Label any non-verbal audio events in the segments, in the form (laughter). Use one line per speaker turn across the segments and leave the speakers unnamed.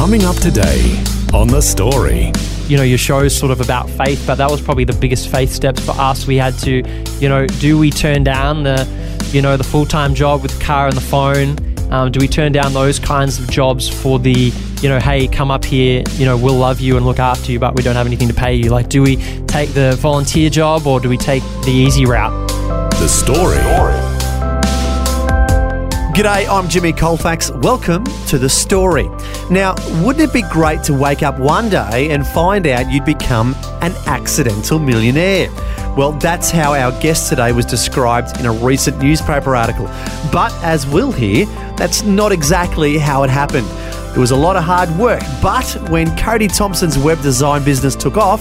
Coming up today on The Story.
you know, your show is sort of about faith, but that was probably the biggest faith steps for us. We had to, you know, do we turn down the, you know, the full time job with the car and the phone? Um, do we turn down those kinds of jobs for the, you know, hey, come up here, you know, we'll love you and look after you, but we don't have anything to pay you? Like, do we take the volunteer job or do we take the easy route?
The Story.
G'day, I'm Jimmy Colfax. Welcome to The Story. Now, wouldn't it be great to wake up one day and find out you'd become an accidental millionaire? Well, that's how our guest today was described in a recent newspaper article. But as we'll hear, that's not exactly how it happened. It was a lot of hard work, but when Kody Thompson's web design business took off,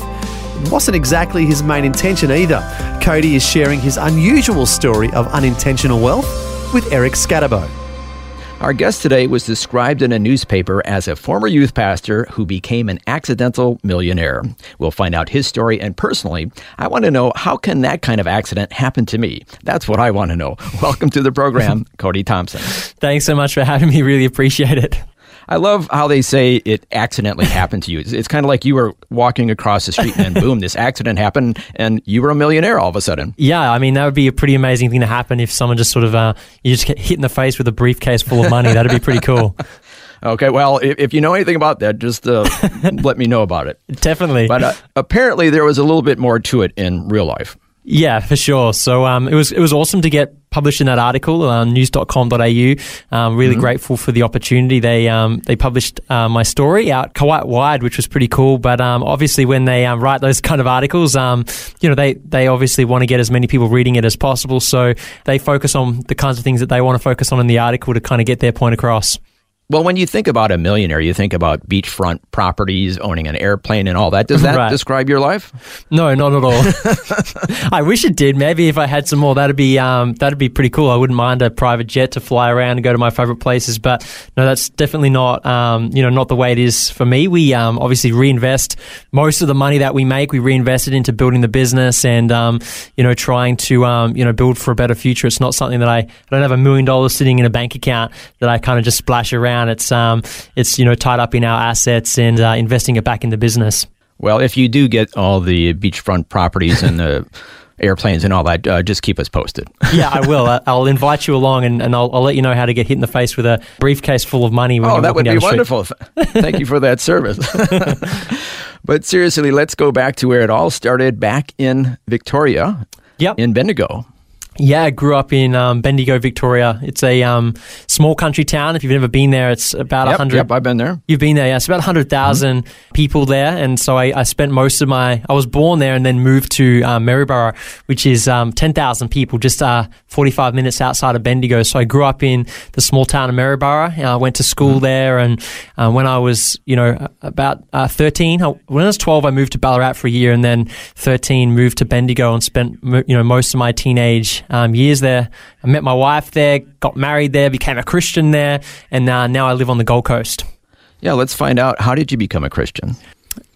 it wasn't exactly his main intention either. Kody is sharing his unusual story of unintentional wealth with Eric Scatterbo.
Our guest today was described in a newspaper as a former youth pastor who became an accidental millionaire. We'll find out his story and personally, I want to know how can that kind of accident happen to me? That's what I want to know. (laughs) Welcome to the program, Kody Thompson.
Thanks so much for having me. Really appreciate it.
I love how they say it accidentally happened to you. It's, it's kind of like you were walking across the street and then boom, this accident happened and you were a millionaire all of a sudden.
Yeah, I mean, that would be a pretty amazing thing to happen if someone just sort of, uh, you just get hit in the face with a briefcase full of money. That'd be pretty cool. (laughs)
Okay, well, if, if you know anything about that, just uh, (laughs) let me know about it.
Definitely.
But uh, apparently, there was a little bit more to it in real life.
Yeah, for sure. So um, it was it was awesome to get published in that article on news.com.au. Um, really grateful for the opportunity. They um, they published uh, my story out quite wide, which was pretty cool. But um, obviously, when they um, write those (laughs) kind of articles, um, you know, they they obviously want to get as many people reading it as possible. So they focus on the kinds of things that they want to focus on in the article to kind of get their point across.
Well, when you think about a millionaire, you think about beachfront properties, owning an airplane, and all that. Does that
Right.
describe your life?
No, not at all. (laughs) I wish it did. Maybe if I had some more, that'd be um, that'd be pretty cool. I wouldn't mind a private jet to fly around and go to my favorite places. But no, that's definitely not um, you know not the way it is for me. We um, obviously reinvest most of the money that we make. We reinvest it into building the business and um, you know trying to um, you know build for a better future. It's not something that I, I don't have a million dollars sitting in a bank account that I kind of just splash around. It's um, it's you know tied up in our assets and uh, investing it back in the business.
Well, if you do get all the beachfront properties and the (laughs) airplanes and all that, uh, just keep us posted.
Yeah, I will. (laughs) I- I'll invite you along, and, and I'll, I'll let you know how to get hit in the face with a briefcase full of money. When
Oh,
you're
that would be
down
wonderful. (laughs) Thank you for that service. but seriously, let's go back to where it all started back in Victoria,
Yep.
in Bendigo.
Yeah, I grew up in um, Bendigo, Victoria. It's a um, small country town. If you've never been there, it's about a
Yep,
hundred.
yep, I've been there.
You've been there, yeah. It's about 100,000 people there. And so I, I spent most of my, I was born there and then moved to uh, Maryborough, which is um, 10,000 people, just uh, 45 minutes outside of Bendigo. So I grew up in the small town of Maryborough. I went to school there. And uh, when I was, you know, about uh, 13, I- when I was 12, I moved to Ballarat for a year. And then 13, moved to Bendigo and spent, you know, most of my teenage um, years there. I met my wife there, got married there, became a Christian there. And uh, now I live on the Gold Coast.
Yeah, let's find out. How did you become a Christian?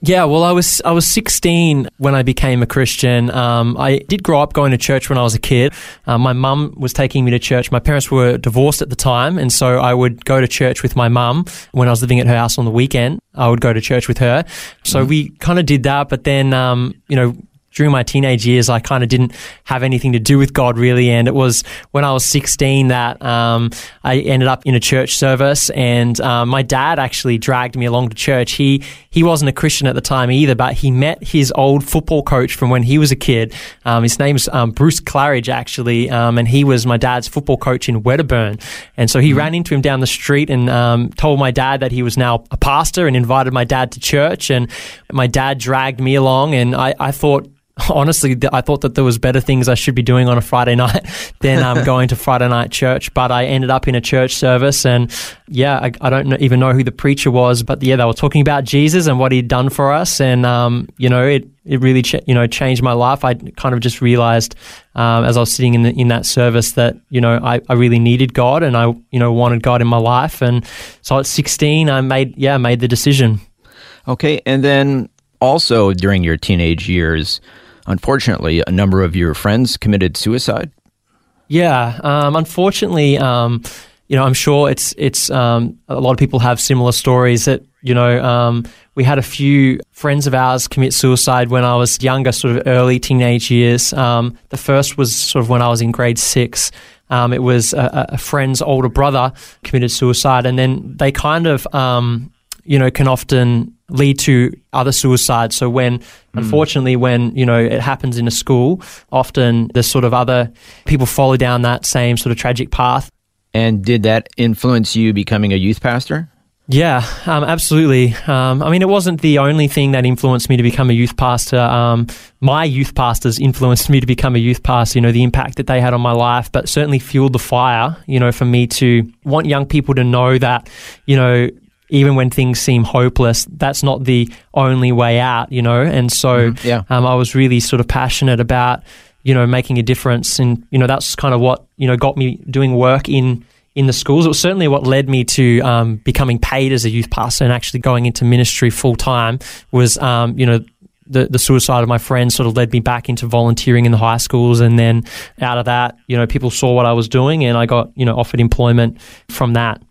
Yeah, well, I was I was 16 when I became a Christian. Um, I did grow up going to church when I was a kid. Uh, my mum was taking me to church. My parents were divorced at the time, and so I would go to church with my mum when I was living at her house on the weekend. I would go to church with her. So we kind of did that, but then um, you know during my teenage years, I kind of didn't have anything to do with God really. And it was when I was 16 that um, I ended up in a church service. And um, my dad actually dragged me along to church. He he wasn't a Christian at the time either, but he met his old football coach from when he was a kid. Um, his name's um, Bruce Claridge, actually. Um, and he was my dad's football coach in Wedderburn. And so he ran into him down the street and um, told my dad that he was now a pastor and invited my dad to church. And my dad dragged me along. And I, I thought, (laughs) honestly, I thought that there was better things I should be doing on a Friday (laughs) night than um, (laughs) going to Friday night church. But I ended up in a church service, and yeah, I, I don't know, even know who the preacher was, but yeah, they were talking about Jesus and what he'd done for us, and um, you know, it it really ch- you know changed my life. I kind of just realized um, as I was sitting in the, in that service that you know I, I really needed God, and I you know wanted God in my life, and so at 16, I made yeah made the decision.
Okay, and then also during your teenage years, unfortunately, a number of your friends committed suicide.
Yeah, um, unfortunately, um, you know, I'm sure it's it's um, a lot of people have similar stories that you know. Um, we had a few friends of ours commit suicide when I was younger, sort of early teenage years. Um, the first was sort of when I was in grade six. Um, it was a, a, friend's older brother committed suicide, and then they kind of, you know, can often lead to other suicides. So when, mm. unfortunately, when you know it happens in a school, often there's sort of other people follow down that same sort of tragic path.
And did that influence you becoming a youth pastor?
Yeah, um, absolutely. Um, I mean, it wasn't the only thing that influenced me to become a youth pastor. Um, my youth pastors influenced me to become a youth pastor, you know, the impact that they had on my life, but certainly fueled the fire, you know, for me to want young people to know that, you know, even when things seem hopeless, that's not the only way out, you know? And so
mm, yeah.
Um, I was really sort of passionate about, you know, making a difference. And, you know, that's kind of what, you know, got me doing work in in the schools. It was certainly what led me to um, becoming paid as a youth pastor and actually going into ministry full time. Was um, you know the the suicide of my friends sort of led me back into volunteering in the high schools, and then out of that, you know, people saw what I was doing, and I got you know offered employment from that.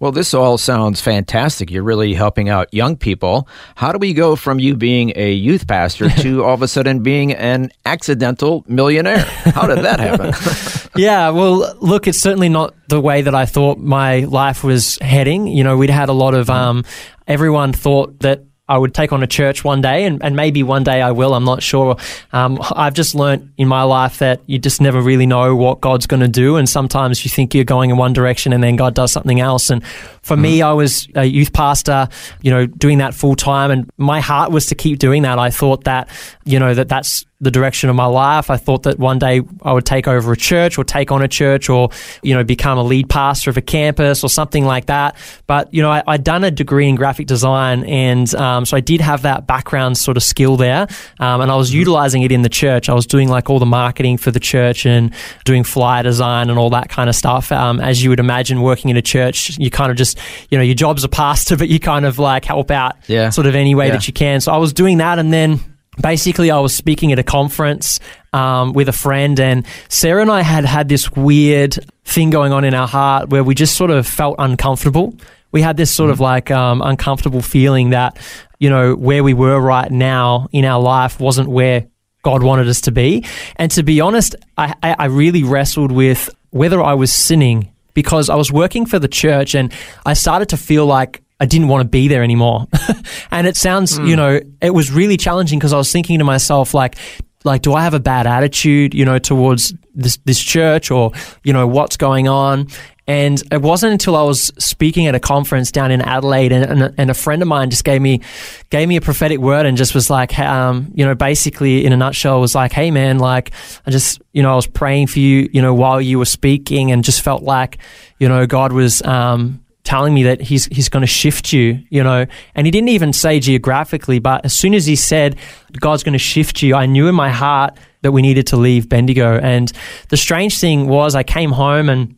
Well, this all sounds fantastic. You're really helping out young people. How do we go from you being a youth pastor to (laughs) all of a sudden being an accidental millionaire? How did that happen? (laughs)
yeah, well, look, it's certainly not the way that I thought my life was heading. You know, we'd had a lot of, um, everyone thought that I would take on a church one day, and, and maybe one day I will. I'm not sure. Um, I've just learnt in my life that you just never really know what God's going to do, and sometimes you think you're going in one direction, and then God does something else. And for mm. me, I was a youth pastor, you know, doing that full time, and my heart was to keep doing that. I thought that, you know, that that's the direction of my life. I thought that one day I would take over a church or take on a church or, you know, become a lead pastor of a campus or something like that. But, you know, I, had done a degree in graphic design and um, so I did have that background sort of skill there. Um, and I was mm-hmm. utilizing it in the church. I was doing like all the marketing for the church and doing flyer design and all that kind of stuff. Um, as you would imagine, working in a church, you kind of just, you know, your job's a pastor, (laughs) but you kind of like help out
yeah.
sort of any way yeah. that you can. So I was doing that and then basically I was speaking at a conference um, with a friend, and Sarah and I had had this weird thing going on in our heart where we just sort of felt uncomfortable. We had this sort mm. of like um, uncomfortable feeling that you know where we were right now in our life wasn't where God wanted us to be. And to be honest, I, I really wrestled with whether I was sinning because I was working for the church and I started to feel like I didn't want to be there anymore. (laughs) and it sounds, mm. you know, it was really challenging because I was thinking to myself, like, like, do I have a bad attitude, you know, towards this, this church or, you know, what's going on? And it wasn't until I was speaking at a conference down in Adelaide and, and, and, a friend of mine just gave me, gave me a prophetic word and just was like, um, you know, basically in a nutshell was like, Hey man, like I just, you know, I was praying for you, you know, while you were speaking and just felt like, you know, God was, um, telling me that he's he's going to shift you, you know. And he didn't even say geographically, but as soon as he said God's going to shift you, I knew in my heart that we needed to leave Bendigo. And the strange thing was, I came home and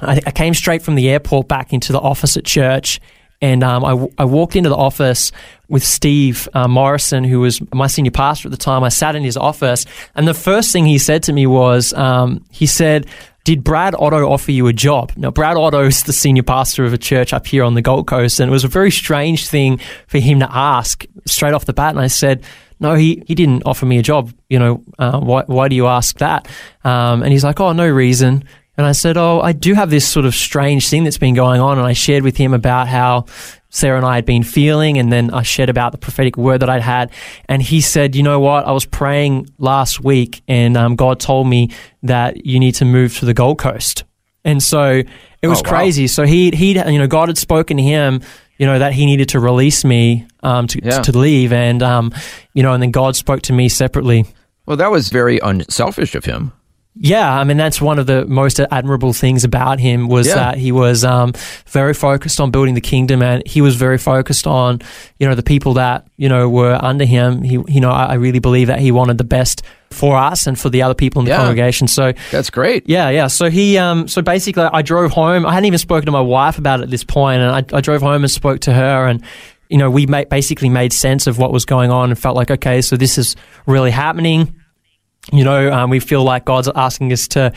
I, I came straight from the airport back into the office at church. And um, I, I walked into the office with Steve uh, Morrison, who was my senior pastor at the time. I sat in his office, and the first thing he said to me was, um, he said, did Brad Otto offer you a job? Now, Brad Otto is the senior pastor of a church up here on the Gold Coast, and it was a very strange thing for him to ask straight off the bat. And I said, no, he, he didn't offer me a job. You know, uh, why, why do you ask that? Um, and he's like, oh, no reason. And I said, Oh, I do have this sort of strange thing that's been going on. And I shared with him about how Sarah and I had been feeling, and then I shared about the prophetic word that I'd had. And he said, You know what? I was praying last week, and um, God told me that you need to move to the Gold Coast. And so it was oh, wow. crazy. So he, he, you know, God had spoken to him you know, that he needed to release me um, to,
Yeah.
to leave. And, um, you know, and then God spoke to me separately.
Well, that was very unselfish of him.
Yeah, I mean that's one of the most admirable things about him was
Yeah.
that he was um, very focused on building the kingdom, and he was very focused on you know the people that you know were under him. He, you know, I, I really believe that he wanted the best for us and for the other people in the
Yeah.
congregation. So
That's great.
yeah, yeah. So he, um, so basically, I drove home. I hadn't even spoken to my wife about it at this point, and I, I drove home and spoke to her, and you know, we ma- basically made sense of what was going on and felt like, okay, so this is really happening. You know, um, we feel like God's asking us to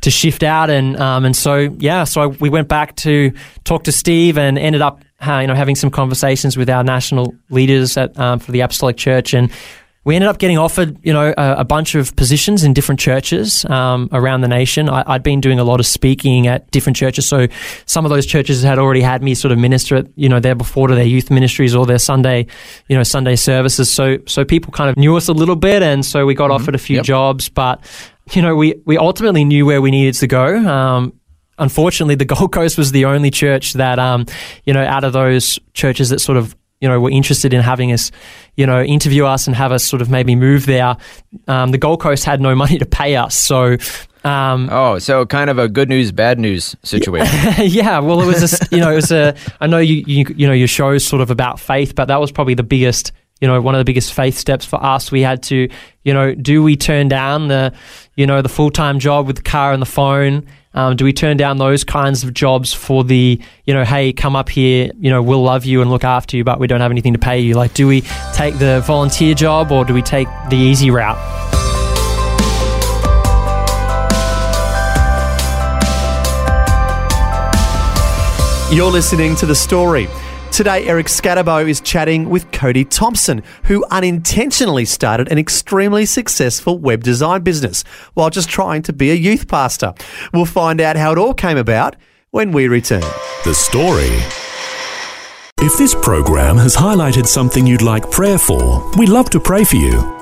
to shift out, and um, and so yeah, so I, we went back to talk to Steve and ended up, uh, you know, having some conversations with our national leaders at um, for the Apostolic Church, and we ended up getting offered, you know, a, a bunch of positions in different churches um, around the nation. I, I'd been doing a lot of speaking at different churches, so some of those churches had already had me sort of minister, at, you know, there before to their youth ministries or their Sunday, you know, Sunday services. So, so people kind of knew us a little bit, and so we got offered a few
Yep.
jobs, but you know, we we ultimately knew where we needed to go. Um, unfortunately, the (laughs) Gold Coast was the only church that, um, you know, out of those churches that sort of, you know, were interested in having us, you know, interview us and have us sort of maybe move there. Um, the Gold Coast had no (laughs) money to pay us, so. Um,
Oh, so kind of a good news, bad news situation. (laughs)
yeah, well, it was a, you know, it was a. I know you, you, you know, your show's sort of about faith, but that was probably the biggest, you know, one of the biggest faith steps for us. We had to, you know, do we turn down the, you know, the full time job with the car and the phone? Um, do we turn down those kinds of jobs for the, you know, hey, come up here, you know, we'll love you and look after you, but we don't have anything to pay you? Like, do we take the volunteer job or do we take the easy route?
You're listening to The Story. Today, Eric Scatterbo is chatting with Kody Thompson, who unintentionally started an extremely successful web design business while just trying to be a youth pastor. We'll find out how it all came about when we return.
The story. If this program has highlighted something you'd like prayer for, we'd love to pray for you.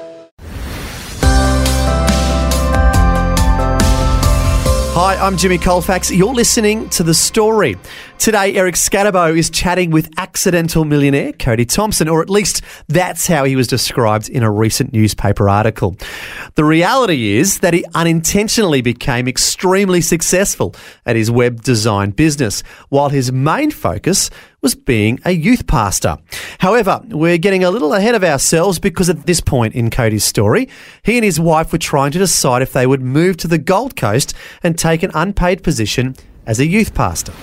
I'm Jimmy Colfax. You're listening to The Story. Today, Eric Scatterbo is chatting with accidental millionaire Kody Thompson, or at least that's how he was described in a recent newspaper article. The reality is that he unintentionally became extremely successful at his web design business, while his main focus was being a youth pastor. However, we're getting a little ahead of ourselves because at this point in Kody's story, he and his wife were trying to decide if they would move to the Gold Coast and take an unpaid position as a youth pastor.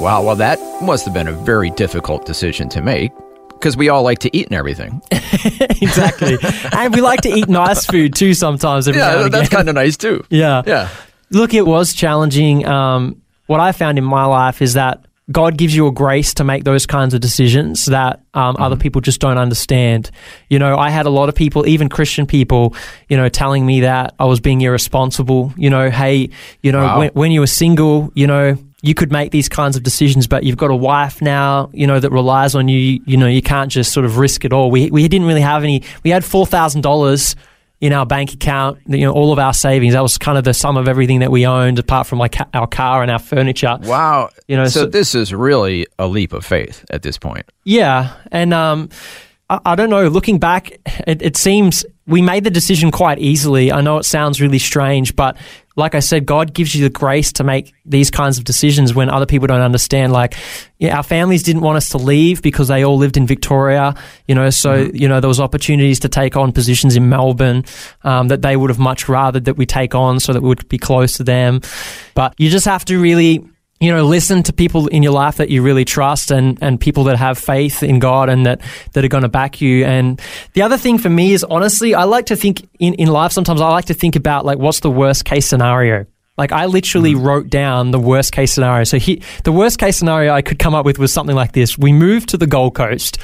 wow, well, that must have been a very difficult decision to make because we all like to eat and everything. (laughs)
exactly. and we like to eat nice food too sometimes. Every
yeah, that's kind of nice too.
Yeah.
Yeah.
Look, it was challenging. Um, what I found in my life is that God gives you a grace to make those kinds of decisions that um, other people just don't understand. You know, I had a lot of people, even Christian people, you know, telling me that I was being irresponsible. You know, hey, you know,
Wow.
when, when you were single, you know, you could make these kinds of decisions, but you've got a wife now, you know, that relies on you. You know, you can't just sort of risk it all. We we didn't really have any. We had four thousand dollars in our bank account. You know, all of our savings. That was kind of the sum of everything that we owned, apart from like ca- our car and our furniture.
Wow.
You know,
so,
so-
this is really a leap of faith at this point.
Yeah, and um, I, I don't know. Looking back, it, it seems we made the decision quite easily. I know it sounds really strange, but like I said, God gives you the grace to make these kinds of decisions when other people don't understand. Like, yeah, our families didn't want us to leave because they all lived in Victoria, you know, so, you know, there was opportunities to take on positions in Melbourne um, that they would have much rather that we take on so that we would be close to them. But you just have to really you know, listen to people in your life that you really trust and, and people that have faith in God and that, that are going to back you. And the other thing for me is honestly, I like to think in, in life, sometimes I like to think about like, what's the worst case scenario? Like I literally mm-hmm. wrote down the worst case scenario. So he, the worst case scenario I could come up with was something like this. We moved to the Gold Coast.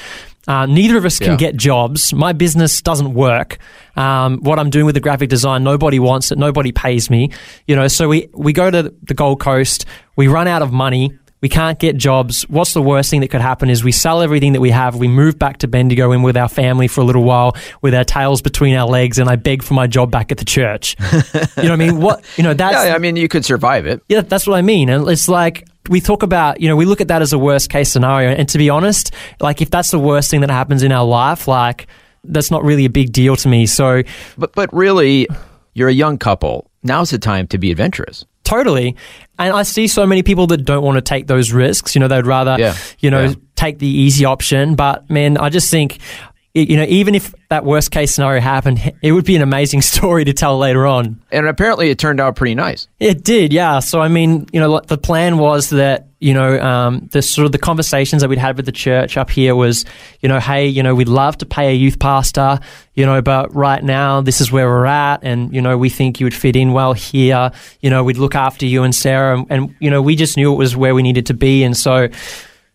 Uh, neither of us can
Yeah.
get jobs. My business doesn't work. Um, what I'm doing with the graphic design, nobody wants it. Nobody pays me. You know, so we, we go to the Gold Coast. We run out of money. We can't get jobs. What's the worst thing that could happen is we sell everything that we have. We move back to Bendigo in with our family for a little while with our tails between our legs and I beg for my job back at the church. (laughs) you know what I mean? What, you know, that's,
Yeah, I mean, you could survive it.
yeah, that's what I mean. And it's like we talk about, you know, we look at that as a worst case scenario. And to be honest, like if that's the worst thing that happens in our life, like that's not really a big deal to me. So
But but really, you're a young couple. Now's the time to be adventurous.
totally. And I see so many people that don't want to take those risks. You know, they'd rather,
Yeah.
you know,
Yeah.
take the easy option. But man, I just think, you know, even if that worst case scenario happened, it would be an amazing (laughs) story to tell later on.
And apparently, it turned out pretty nice.
It did, yeah. So I mean, you know, the plan was that you know um, the sort of the conversations that we'd had with the church up here was, you know, hey, you know, we'd love to pay a youth pastor, you know, but right now this is where we're at, and you know, we think you would fit in well here. You know, we'd look after you and Sarah, and, and you know, we just knew it was where we needed to be, and so.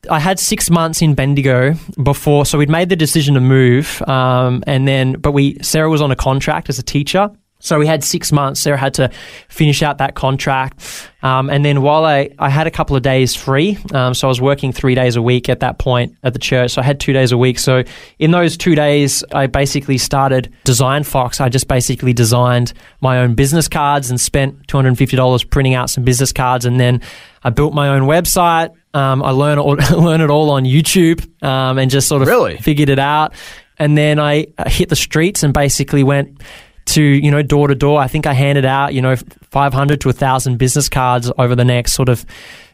I had six months in Bendigo before, so we'd made the decision to move, um, and then, but we Sarah was on a contract as a teacher, so we had six months. Sarah had to finish out that contract, um, and then while I I had a couple of days free, um, so I was working three days a week at that point at the church. So I had two days a week. So in those two days, I basically started Design Fox. I just basically designed my own business cards and spent two hundred and fifty dollars printing out some business cards, and then I built my own website. Um, I learned all, (laughs) learned it all on YouTube um, and just sort of
Really?
figured it out. And then I hit the streets and basically went to you know door to door. I think I handed out you know 500 to 1,000 business cards over the next sort of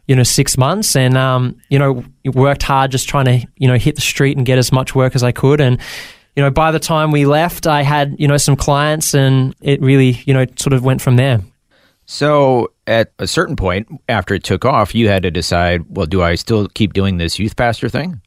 you know six months, and um, you know worked hard just trying to you know hit the street and get as much work as I could. And you know by the time we left, I had you know some clients, and it really you know sort of went from there.
So, at a certain point, after it took off, you had to decide well, do I still keep doing this youth pastor thing?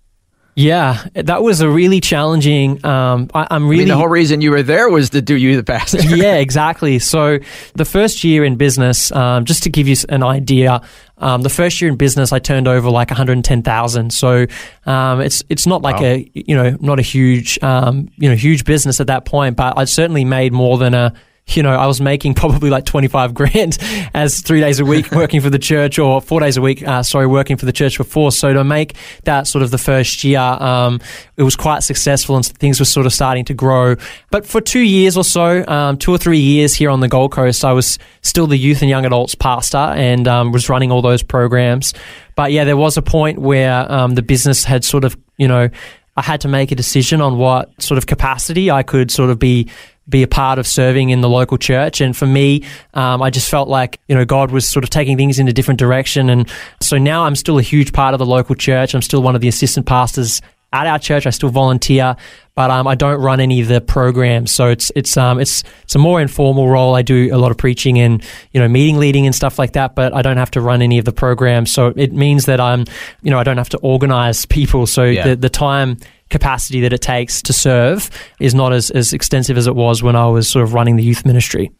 Yeah, that was a really challenging. Um, I, I'm
I
really
mean, the whole reason you were there was to do you the pastor. (laughs)
yeah, (laughs) exactly. So the first year in business, um, just to give you an idea, um, the first year in business, I turned over like 110,000. So um, it's it's not like
Wow.
a you know not a huge um, you know huge business at that point, but I certainly made more than a you know, I was making (laughs) probably like 25 grand (laughs) as three days a week working for the church or four days a week, uh, sorry, working for the church before. So to make that sort of the first year, um, it was quite successful and things were sort of starting to grow. But for two years or so, um, two or three years here on the Gold Coast, I was still the youth and young adults pastor and um, was running all those programs. But yeah, there was a point where um, the business had sort of, you know, I had to make a decision on what sort of capacity I could sort of be be a part of serving in the local church. And for me, um, I just felt like you know God was sort of taking things in a different direction. And so now I'm still a huge part of the local church. I'm still one of the assistant pastors at our church. I still volunteer, but um, I don't run any of the programs. So it's it's um, it's it's a more informal role. I do a lot of preaching and you know meeting leading and stuff like that, but I don't have to run any of the programs. So it means that I'm you know I don't have to organize (laughs) people. So
Yeah.
the the time capacity that it takes to serve is not as, as extensive as it was when I was sort of running the youth ministry.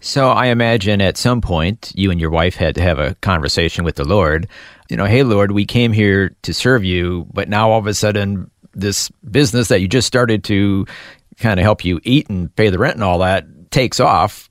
So I imagine at some point you and your wife had to have a conversation with the Lord. You know, hey Lord, we came here to serve you, but now all of a sudden this business that you just started to kind of help you eat and pay the rent and all that takes off.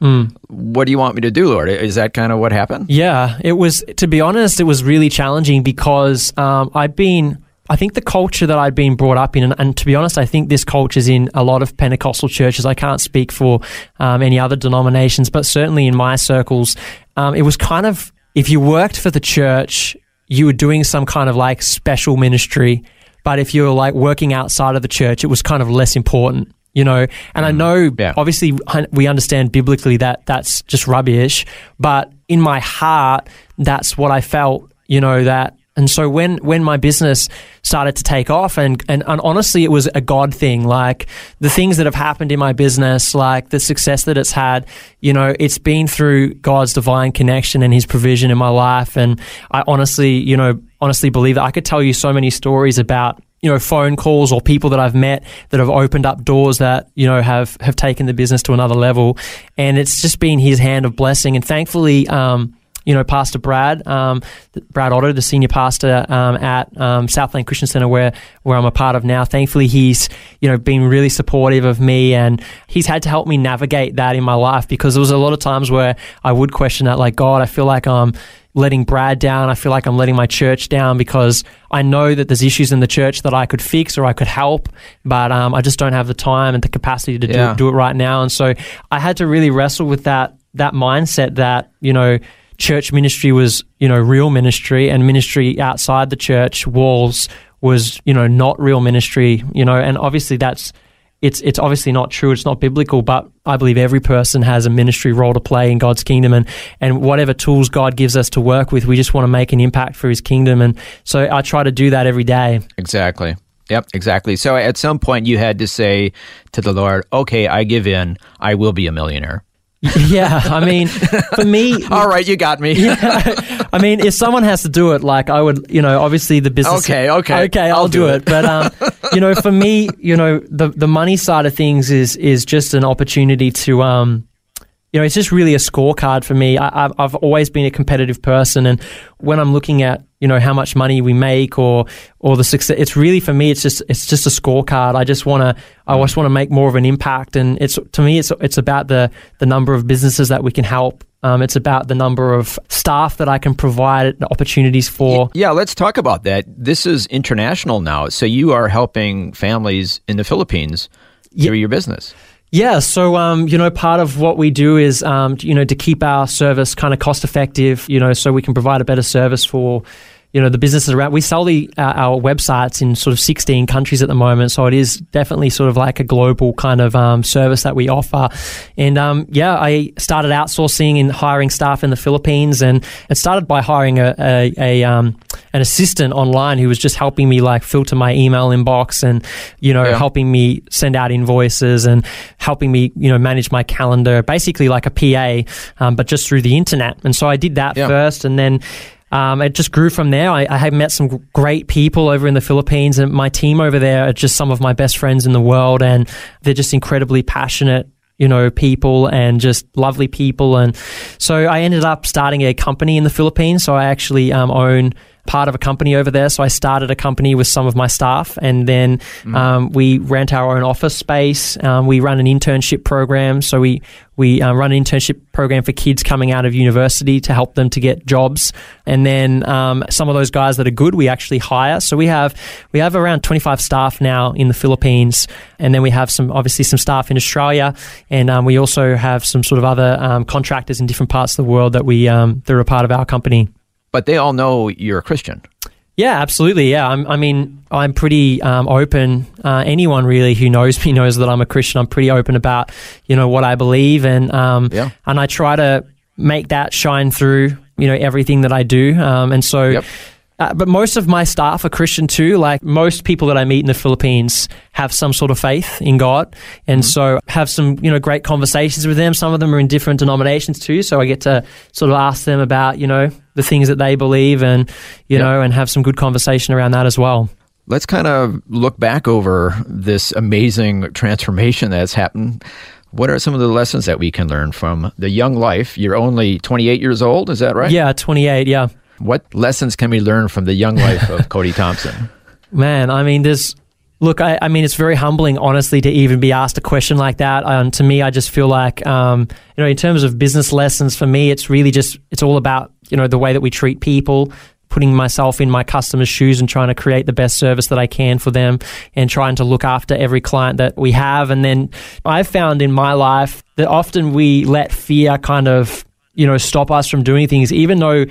What do you want me to do, Lord? Is that kind of what happened?
Yeah, it was, to be honest, it was really challenging because um, I'd been. I think the culture that I'd been brought up in, and, and to be honest, I think this culture's in a lot of Pentecostal churches. I can't speak for um, any other denominations, but certainly in my circles, um, it was kind of if you worked for the church, you were doing some kind of like special ministry. But if you were like working outside of the church, it was kind of less important, you know. And I know,
yeah.
obviously, we understand biblically that that's just rubbish. But in my heart, that's what I felt, you know, that. And so when, when my business started to take off and, and, and honestly, it was a God thing. Like the things that have happened in my business, like the success that it's had, you know, it's been through God's divine connection and his provision in my life. And I honestly, you know, honestly believe that I could tell you so many stories about you know phone calls or people that I've met that have opened up doors that you know have have taken the business to another level, and it's just been His hand of blessing. And thankfully, um, you know, Pastor Brad, um, Brad Otto, the senior pastor um, at um, Southland Christian Center, where where I'm a part of now. Thankfully, he's you know been really supportive of me, and he's had to help me navigate that in my life because there was a lot of times where I would question that, like God, I feel like I'm letting Brad down. I feel like I'm letting my church down because I know that there's issues in the church that I could fix or I could help, but um, I just don't have the time and the capacity to
Yeah.
do, do it right now. And so I had to really wrestle with that that mindset that you know church ministry was you know real ministry and ministry outside the church walls was you know not real ministry. You know, and obviously that's it's it's obviously not true. It's not biblical, but I believe every person has a ministry role to play in God's kingdom, and and whatever tools God gives us to work with, we just want to make an impact for His kingdom, and so I try to do that every day.
Exactly. Yep, exactly. So at some point you had to say to the Lord, okay, I give in. I will be a millionaire. (laughs)
yeah, I mean, for me, (laughs)
All right, you got me. (laughs)
I mean, if someone has to do it, like I would, you know, obviously the business.
Okay, okay,
okay,
I'll
I'll,
do
do,
it.
it. But um, you know, for me, you know, the the money side of things is is just an opportunity to um, you know, it's just really a scorecard for me. I, I've I've always been a competitive person, and when I'm looking at you know how much money we make or or the success, it's really for me. It's just it's just a scorecard. I just want to I just want to make more of an impact, and it's to me it's it's about the the number of businesses that we can help. Um, it's about the number of staff that I can provide opportunities for.
Yeah, let's talk about that. This is international now. So you are helping families in the Philippines through your business.
Yeah, so um, you know, part of what we do is um, you know to keep our service kind of cost effective. You know, so we can provide a better service for you know the businesses around. We sell the, uh, our websites in sort of 16 countries at the moment, so it is definitely sort of like a global kind of um, service that we offer. And um, yeah, I started outsourcing and hiring staff in the Philippines, and it started by hiring a, a, a um, an assistant online who was just helping me like filter my email inbox and you know
Yeah.
helping me send out invoices and helping me you know manage my calendar, basically like a PA, um, but just through the internet. And so I did that
Yeah.
first, and then. Um, it just grew from there. I, I had met some great people over in the Philippines, and my team over there are just some of my best friends in the world, and they're just incredibly passionate, you know, people and just lovely people. And so I ended up starting a company in the Philippines. So I actually um, own part of a company over there. So I started a company with some of my staff, and then um, we rent our own office space. Um, we run an internship program. So we we uh, run an internship program for kids coming out of university to help them to get jobs, and then um, some of those guys that are good, we actually hire. So we have we have around twenty five staff now in the Philippines, and then we have some obviously some staff in Australia, and um, we also have some sort of other um, contractors in different parts of the world that we um, that are a part of our company.
But they all know you're a Christian.
Yeah, absolutely. Yeah, I'm, I mean, I'm pretty um, open. Uh, anyone really who knows me (laughs) knows that I'm a Christian. I'm pretty open about you know what I believe, and um,
Yeah.
and I try to make that shine through you know everything that I do. Um, and so.
Yep.
Uh, but most of my staff are Christian too. Like most people that I meet in the Philippines have some sort of faith in God, and so have some you know great conversations with them. Some of them are in different denominations too, so I get to sort of ask them about you know the things that they believe, and you
Yeah.
know, and have some good conversation around that as well.
Let's kind of look back over this amazing transformation that's happened. What are some of the lessons that we can learn from the young life? You're only 28 years old, is that right?
Yeah, 28. Yeah.
What lessons can we learn from the young life of Kody Thompson? (laughs)
Man, I mean, there's. Look, I, I mean, it's very humbling, honestly, to even be asked a question like that. Um, to me, I just feel like, um, you know, in terms of business lessons, for me, it's really just, it's all about, you know, the way that we treat people, putting myself in my customers' shoes and trying to create the best service that I can for them and trying to look after every client that we have. And then I've found in my life that often we let fear kind of, you know, stop us from doing things, even though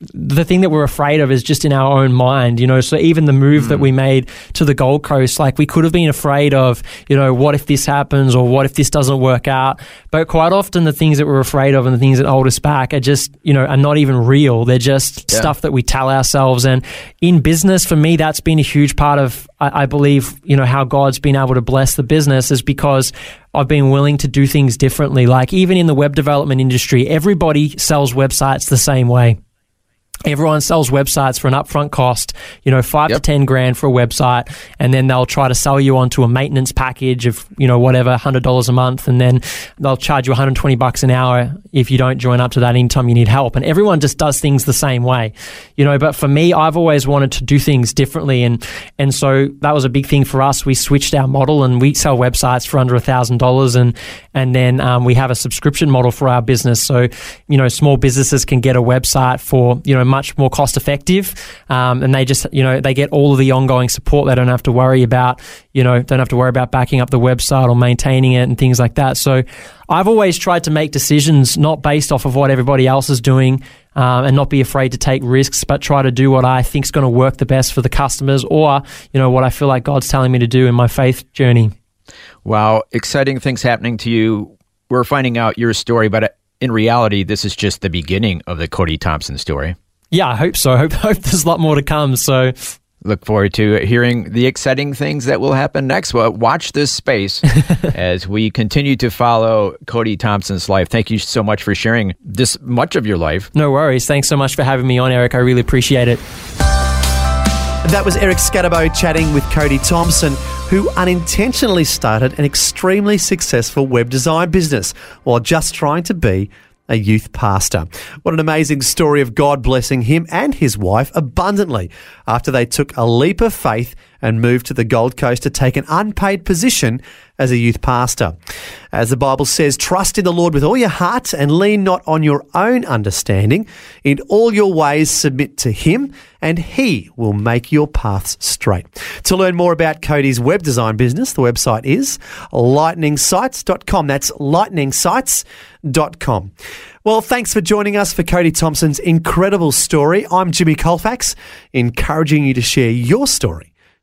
the thing that we're afraid of is just in our own mind, you know. So even the move that hmm. we made to the Gold Coast, like we could have been afraid of, you know, what if this happens or what if this doesn't work out? But quite often the things that we're afraid of and the things that hold us back are just, you know, are not even real. They're just
Yeah.
stuff that we tell ourselves. And in business, for me, that's been a huge part of, I, I believe, you know, how God's been able to bless the business is because I've been willing to do things differently. Like even in the web development industry, everybody sells websites the same way Everyone sells websites for an upfront cost, you know, five
Yep.
to 10 grand for a website. And then they'll try to sell you onto a maintenance package of, you know, whatever, $100 a month. And then they'll charge you 120 bucks an hour if you don't join up to that anytime you need help. And everyone just does things the same way, you know, but for me, I've always wanted to do things differently. And, and so that was a big thing for us. We switched our model and we sell websites for under a thousand dollars. And, and then, um, we have a subscription model for our business. So, you know, small businesses can get a website for, you know, much more cost effective. Um, and they just, you know, they get all of the ongoing support. They don't have to worry about, you know, don't have to worry about backing up the website or maintaining it and things like that. So I've always tried to make decisions not based off of what everybody else is doing. Um, and not be afraid to take risks, but try to do what I think is going to work the best for the customers, or you know what I feel like God's telling me to do in my faith journey.
Wow, exciting things happening to you. We're finding out your story, but uh, in reality, this is just the beginning of the Kody Thompson story.
Yeah, I hope so. I hope, (laughs) hope there's a lot more to come. So
Look forward to hearing the exciting things that will happen next. Well, watch this space (laughs) as we continue to follow Kody Thompson's life. Thank you so much for sharing this much of your life.
no worries. Thanks so much for having me on, Eric. I really appreciate it.
That was Eric Scatterbo chatting with Kody Thompson, who unintentionally started an extremely successful web design business while just trying to be a youth pastor. What an amazing story of God blessing him and his wife abundantly after they took a leap of faith and moved to the Gold Coast to take an unpaid position as a youth pastor. As the Bible says, trust in the Lord with all your heart and lean not on your own understanding. In all your ways, submit to Him, and He will make your paths straight. To learn more about Kody's web design business, the website is lightningsites.com. That's lightningsites.com. Well, thanks for joining us for Kody Thompson's incredible story. I'm Jimmy Colfax, encouraging you to share your story